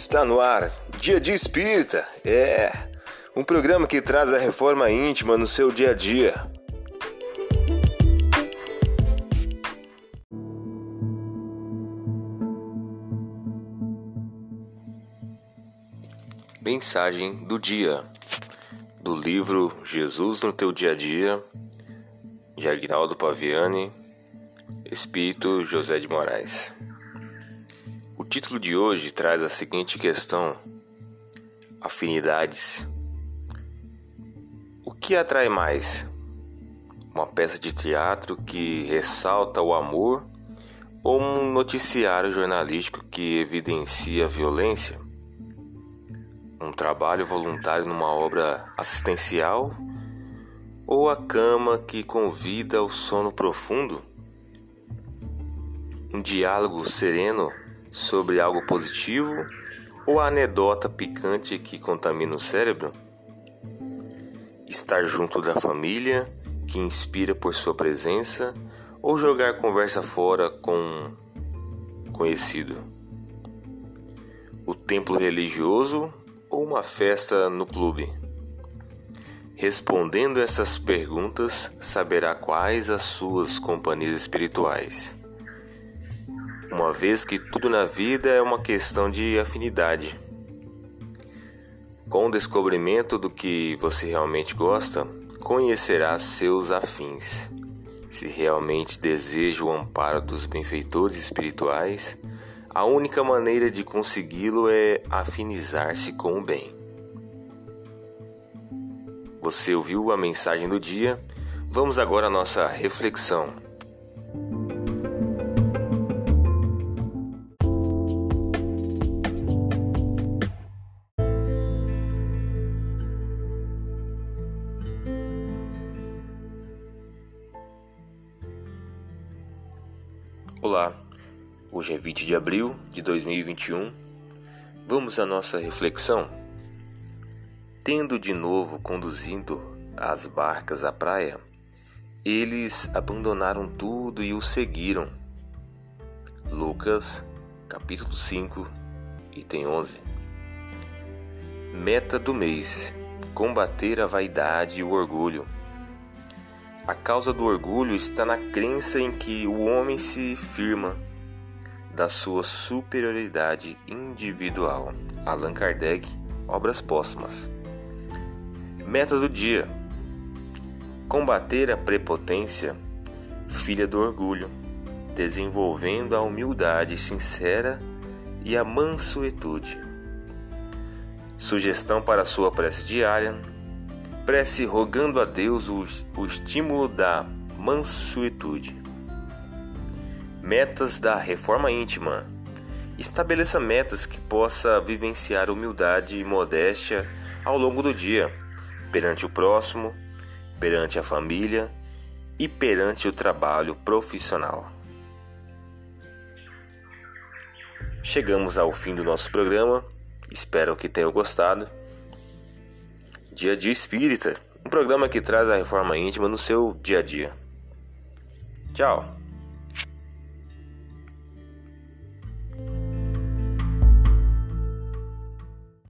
Está no ar, Dia de Espírita. É um programa que traz a reforma íntima no seu dia a dia. Mensagem do dia do livro Jesus no teu dia a dia, de Agnaldo Paviani, Espírito José de Moraes. O título de hoje traz a seguinte questão: afinidades. O que atrai mais? Uma peça de teatro que ressalta o amor ou um noticiário jornalístico que evidencia a violência? Um trabalho voluntário numa obra assistencial ou a cama que convida ao sono profundo? Um diálogo sereno sobre algo positivo ou a anedota picante que contamina o cérebro? Estar junto da família que inspira por sua presença ou jogar conversa fora com um conhecido? O templo religioso ou uma festa no clube? Respondendo essas perguntas, saberá quais as suas companhias espirituais. Uma vez que tudo na vida é uma questão de afinidade. Com o descobrimento do que você realmente gosta, conhecerá seus afins. Se realmente deseja o amparo dos benfeitores espirituais, a única maneira de consegui-lo é afinizar-se com o bem. Você ouviu a mensagem do dia? Vamos agora à nossa reflexão. Olá, Hoje é 20 de abril de 2021. Vamos à nossa reflexão. Tendo de novo conduzindo as barcas à praia, eles abandonaram tudo e o seguiram. Lucas, capítulo 5, item 11. Meta do mês: combater a vaidade e o orgulho. A causa do orgulho está na crença em que o homem se firma da sua superioridade individual. Allan Kardec, Obras Póstumas. Meta do dia: combater a prepotência, filha do orgulho, desenvolvendo a humildade sincera e a mansuetude. Sugestão para sua prece diária: prece rogando a Deus o, o estímulo da mansuetude. Metas da reforma íntima. Estabeleça metas que possa vivenciar humildade e modéstia ao longo do dia, perante o próximo, perante a família e perante o trabalho profissional. Chegamos ao fim do nosso programa. Espero que tenham gostado. Dia a Dia Espírita, um programa que traz a reforma íntima no seu dia a dia. Tchau!